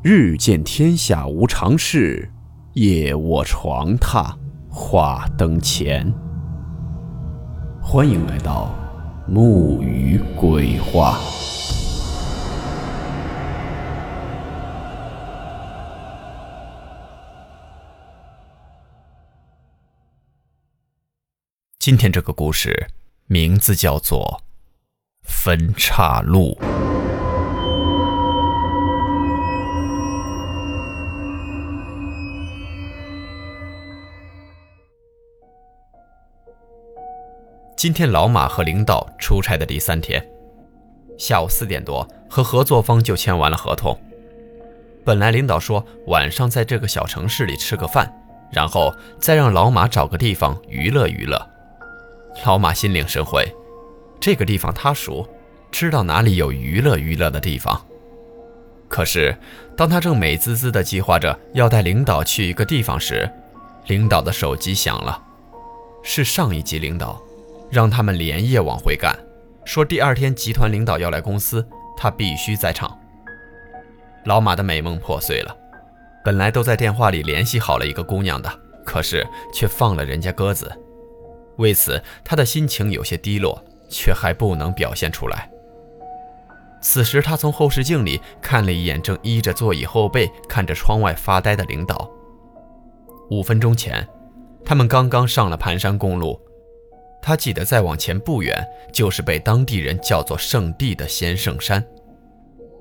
日见天下无常事，夜卧床榻话灯前。欢迎来到木鱼鬼话。今天这个故事名字叫做《分岔路》。今天老马和领导出差的第三天，下午四点多和合作方就签完了合同。本来领导说晚上在这个小城市里吃个饭，然后再让老马找个地方娱乐娱乐。老马心领神会，这个地方他熟，知道哪里有娱乐娱乐的地方。可是当他正美滋滋地计划着要带领导去一个地方时，领导的手机响了，是上一级领导。让他们连夜往回赶，说第二天集团领导要来公司，他必须在场。老马的美梦破碎了，本来都在电话里联系好了一个姑娘的，可是却放了人家鸽子。为此，他的心情有些低落，却还不能表现出来。此时，他从后视镜里看了一眼正依着座椅后背看着窗外发呆的领导。五分钟前，他们刚刚上了盘山公路。他记得再往前不远，就是被当地人叫做圣地的仙圣山。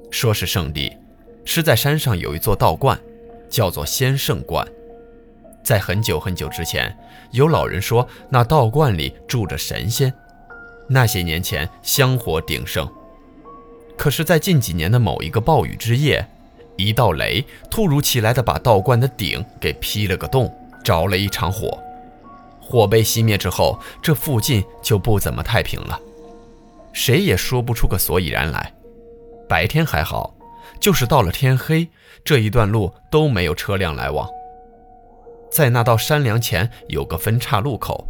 说是圣地，是在山上有一座道观，叫做仙圣观。在很久很久之前，有老人说那道观里住着神仙，那些年前香火鼎盛。可是，在近几年的某一个暴雨之夜，一道雷突如其来的把道观的顶给劈了个洞，着了一场火。火被熄灭之后，这附近就不怎么太平了，谁也说不出个所以然来。白天还好，就是到了天黑，这一段路都没有车辆来往。在那道山梁前有个分岔路口，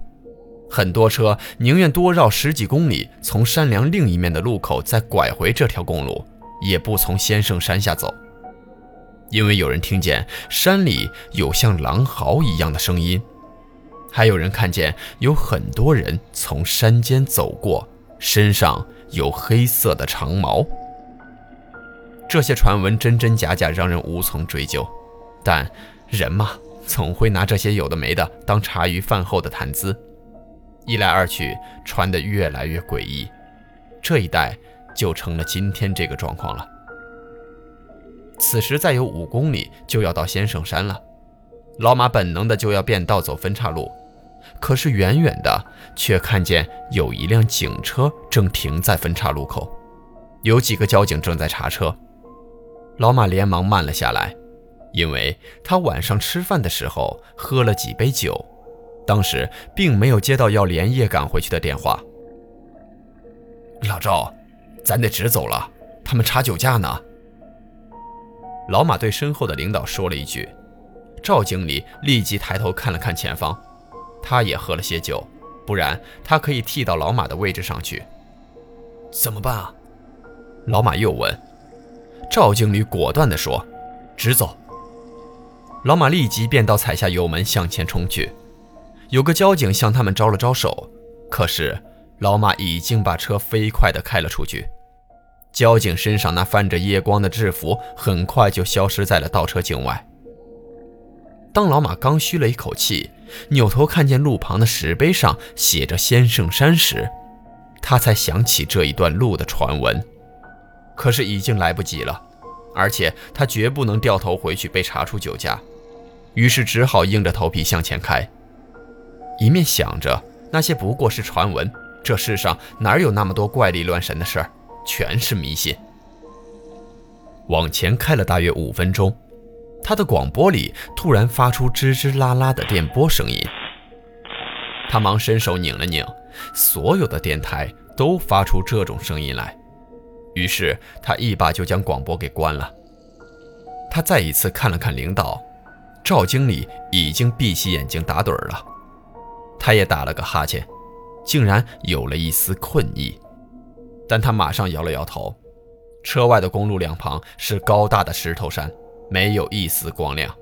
很多车宁愿多绕十几公里，从山梁另一面的路口再拐回这条公路，也不从先圣山下走，因为有人听见山里有像狼嚎一样的声音。还有人看见有很多人从山间走过，身上有黑色的长毛。这些传闻真真假假，让人无从追究。但人嘛，总会拿这些有的没的当茶余饭后的谈资。一来二去，传得越来越诡异，这一带就成了今天这个状况了。此时再有五公里就要到先圣山了。老马本能的就要变道走分岔路，可是远远的却看见有一辆警车正停在分岔路口，有几个交警正在查车。老马连忙慢了下来，因为他晚上吃饭的时候喝了几杯酒，当时并没有接到要连夜赶回去的电话。老赵，咱得直走了，他们查酒驾呢。老马对身后的领导说了一句。赵经理立即抬头看了看前方，他也喝了些酒，不然他可以替到老马的位置上去。怎么办啊？老马又问。赵经理果断地说：“直走。”老马立即便到踩下油门向前冲去。有个交警向他们招了招手，可是老马已经把车飞快地开了出去。交警身上那泛着夜光的制服很快就消失在了倒车镜外。当老马刚吁了一口气，扭头看见路旁的石碑上写着“先圣山”时，他才想起这一段路的传闻。可是已经来不及了，而且他绝不能掉头回去被查出酒驾，于是只好硬着头皮向前开，一面想着那些不过是传闻，这世上哪有那么多怪力乱神的事儿，全是迷信。往前开了大约五分钟。他的广播里突然发出吱吱啦啦的电波声音，他忙伸手拧了拧，所有的电台都发出这种声音来，于是他一把就将广播给关了。他再一次看了看领导，赵经理已经闭起眼睛打盹了，他也打了个哈欠，竟然有了一丝困意，但他马上摇了摇头。车外的公路两旁是高大的石头山。没有一丝光亮。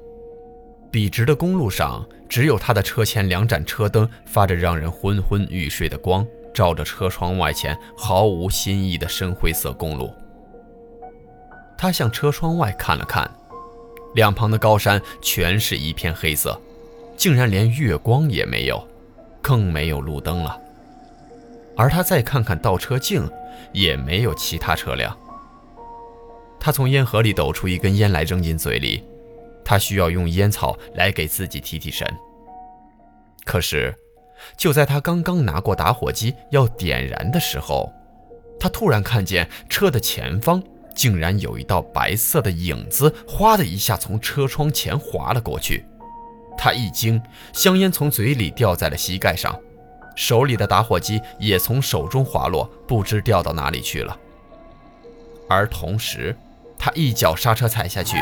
笔直的公路上，只有他的车前两盏车灯发着让人昏昏欲睡的光，照着车窗外前毫无新意的深灰色公路。他向车窗外看了看，两旁的高山全是一片黑色，竟然连月光也没有，更没有路灯了。而他再看看倒车镜，也没有其他车辆。他从烟盒里抖出一根烟来，扔进嘴里。他需要用烟草来给自己提提神。可是，就在他刚刚拿过打火机要点燃的时候，他突然看见车的前方竟然有一道白色的影子，哗的一下从车窗前滑了过去。他一惊，香烟从嘴里掉在了膝盖上，手里的打火机也从手中滑落，不知掉到哪里去了。而同时，他一脚刹车踩下去。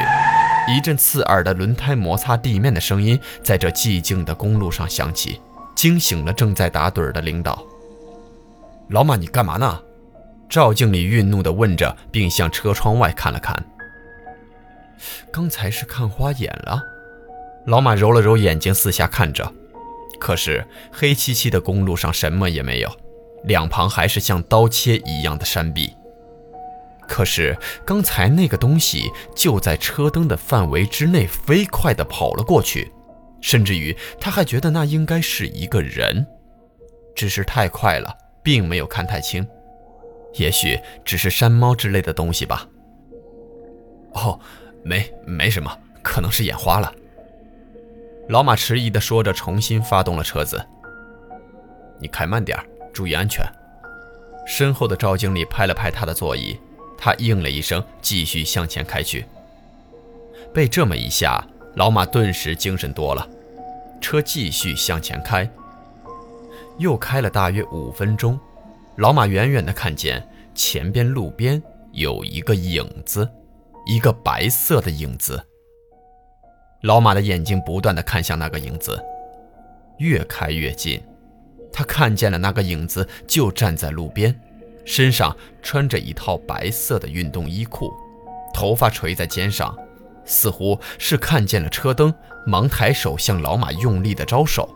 一阵刺耳的轮胎摩擦地面的声音在这寂静的公路上响起，惊醒了正在打盹的领导。老马，你干嘛呢？赵经理愠怒地问着，并向车窗外看了看。刚才是看花眼了。老马揉了揉眼睛，四下看着，可是黑漆漆的公路上什么也没有，两旁还是像刀切一样的山壁。可是刚才那个东西就在车灯的范围之内，飞快地跑了过去，甚至于他还觉得那应该是一个人，只是太快了，并没有看太清，也许只是山猫之类的东西吧。哦，没没什么，可能是眼花了。老马迟疑地说着，重新发动了车子。你开慢点，注意安全。身后的赵经理拍了拍他的座椅。他应了一声，继续向前开去。被这么一下，老马顿时精神多了。车继续向前开，又开了大约五分钟，老马远远的看见前边路边有一个影子，一个白色的影子。老马的眼睛不断的看向那个影子，越开越近，他看见了那个影子就站在路边。身上穿着一套白色的运动衣裤，头发垂在肩上，似乎是看见了车灯，忙抬手向老马用力的招手。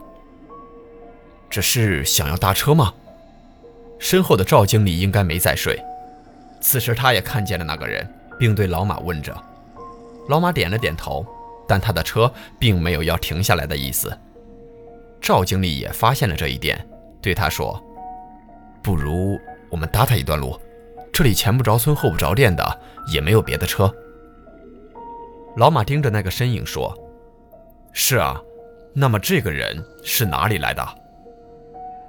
这是想要搭车吗？身后的赵经理应该没在睡，此时他也看见了那个人，并对老马问着。老马点了点头，但他的车并没有要停下来的意思。赵经理也发现了这一点，对他说：“不如……”我们搭他一段路，这里前不着村后不着店的，也没有别的车。老马盯着那个身影说：“是啊，那么这个人是哪里来的？”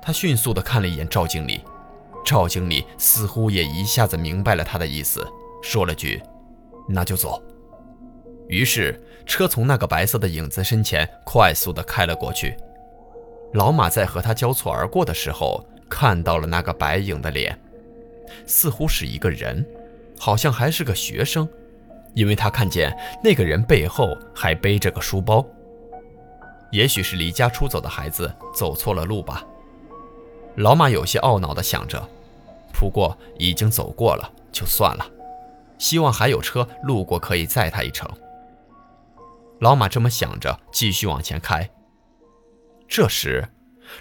他迅速地看了一眼赵经理，赵经理似乎也一下子明白了他的意思，说了句：“那就走。”于是车从那个白色的影子身前快速地开了过去。老马在和他交错而过的时候。看到了那个白影的脸，似乎是一个人，好像还是个学生，因为他看见那个人背后还背着个书包。也许是离家出走的孩子走错了路吧。老马有些懊恼地想着，不过已经走过了，就算了，希望还有车路过可以载他一程。老马这么想着，继续往前开。这时。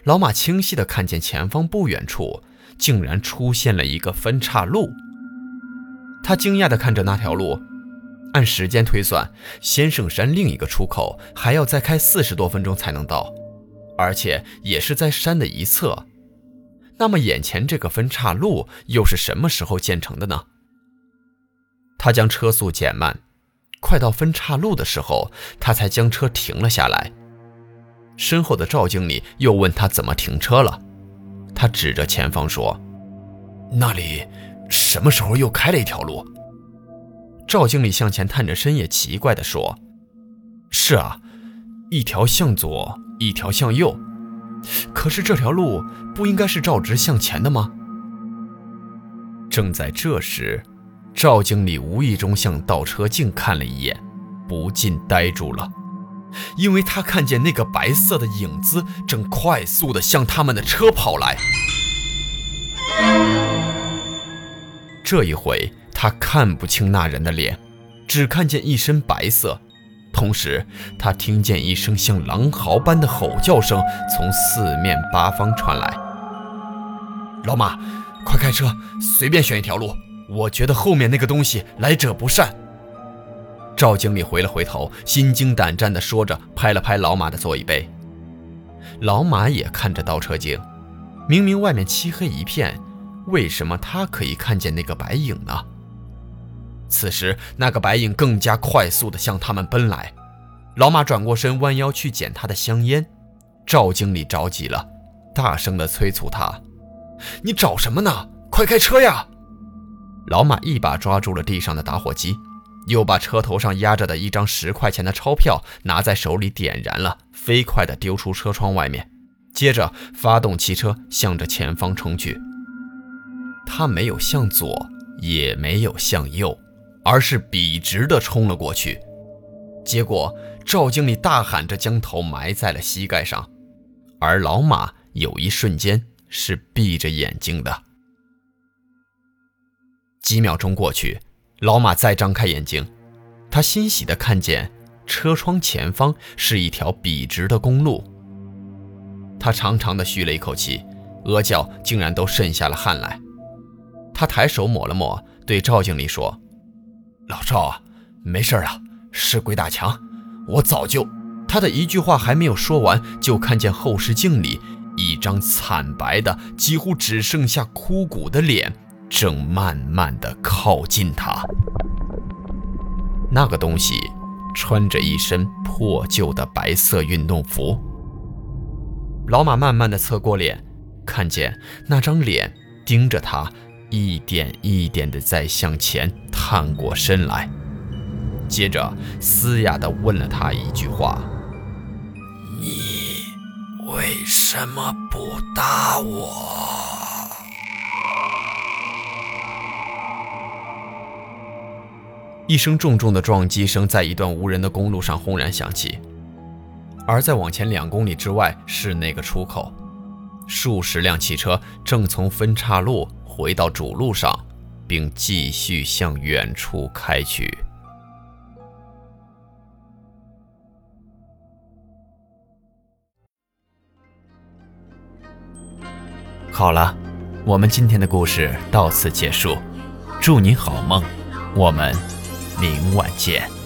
老马清晰地看见前方不远处竟然出现了一个分岔路。他惊讶地看着那条路，按时间推算，先圣山另一个出口还要再开四十多分钟才能到，而且也是在山的一侧。那么眼前这个分岔路又是什么时候建成的呢？他将车速减慢，快到分岔路的时候，他才将车停了下来。身后的赵经理又问他怎么停车了，他指着前方说：“那里什么时候又开了一条路？”赵经理向前探着身，也奇怪地说：“是啊，一条向左，一条向右。可是这条路不应该是照直向前的吗？”正在这时，赵经理无意中向倒车镜看了一眼，不禁呆住了。因为他看见那个白色的影子正快速地向他们的车跑来。这一回他看不清那人的脸，只看见一身白色，同时他听见一声像狼嚎般的吼叫声从四面八方传来。老马，快开车，随便选一条路。我觉得后面那个东西来者不善。赵经理回了回头，心惊胆战地说着，拍了拍老马的座椅背。老马也看着倒车镜，明明外面漆黑一片，为什么他可以看见那个白影呢？此时，那个白影更加快速地向他们奔来。老马转过身，弯腰去捡他的香烟。赵经理着急了，大声地催促他：“你找什么呢？快开车呀！”老马一把抓住了地上的打火机，又把车头上压着的一张十块钱的钞票拿在手里点燃了，飞快地丢出车窗外面，接着发动汽车向着前方冲去。他没有向左，也没有向右，而是笔直地冲了过去。结果赵经理大喊着将头埋在了膝盖上，而老马有一瞬间是闭着眼睛的。几秒钟过去，老马再张开眼睛，他欣喜地看见车窗前方是一条笔直的公路。他长长的吁了一口气，额角竟然都渗下了汗来。他抬手抹了抹，对赵经理说：“老赵啊，没事了，是鬼打墙。我早就……”他的一句话还没有说完，就看见后视镜里一张惨白的、几乎只剩下枯骨的脸。正慢慢的靠近他，那个东西穿着一身破旧的白色运动服。老马慢慢的侧过脸，看见那张脸盯着他，一点一点的在向前探过身来，接着嘶哑的问了他一句话：“你为什么不打我？”一声重重的撞击声在一段无人的公路上轰然响起，而在往前两公里之外是那个出口，数十辆汽车正从分岔路回到主路上，并继续向远处开去。好了，我们今天的故事到此结束，祝你好梦，我们。明晚见。